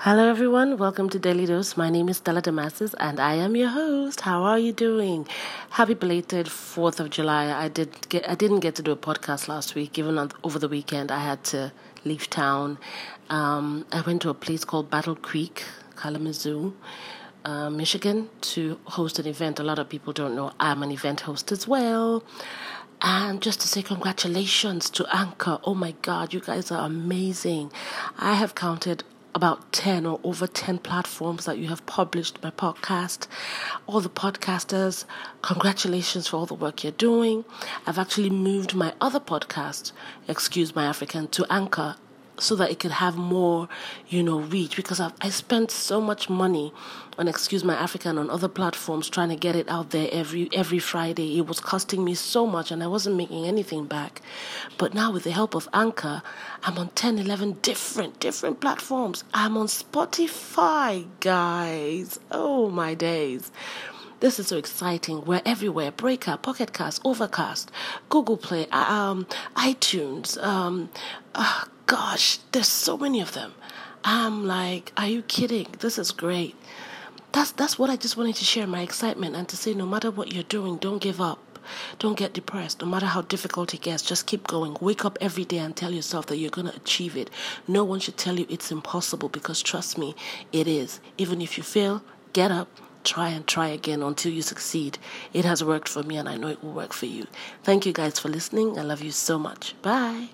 Hello, everyone. Welcome to Daily Dose. My name is Stella Damasus, and I am your host. How are you doing? Happy belated Fourth of July. I did get, I didn't get to do a podcast last week. Even on, over the weekend, I had to leave town. Um, I went to a place called Battle Creek, Kalamazoo. Uh, Michigan to host an event. A lot of people don't know I'm an event host as well. And just to say congratulations to Anchor. Oh my God, you guys are amazing. I have counted about 10 or over 10 platforms that you have published my podcast. All the podcasters, congratulations for all the work you're doing. I've actually moved my other podcast, Excuse My African, to Anchor so that it could have more, you know, reach because I've, I spent so much money on Excuse My African on other platforms trying to get it out there every every Friday. It was costing me so much and I wasn't making anything back. But now with the help of Anchor, I'm on 10, 11 different different platforms. I'm on Spotify, guys. Oh my days. This is so exciting. We're everywhere. Breaker, Pocket Cast, Overcast, Google Play, uh, um, iTunes. Um, oh gosh, there's so many of them. I'm like, are you kidding? This is great. That's that's what I just wanted to share my excitement and to say no matter what you're doing, don't give up. Don't get depressed. No matter how difficult it gets, just keep going. Wake up every day and tell yourself that you're going to achieve it. No one should tell you it's impossible because trust me, it is. Even if you fail, get up, try and try again until you succeed. It has worked for me and I know it will work for you. Thank you guys for listening. I love you so much. Bye.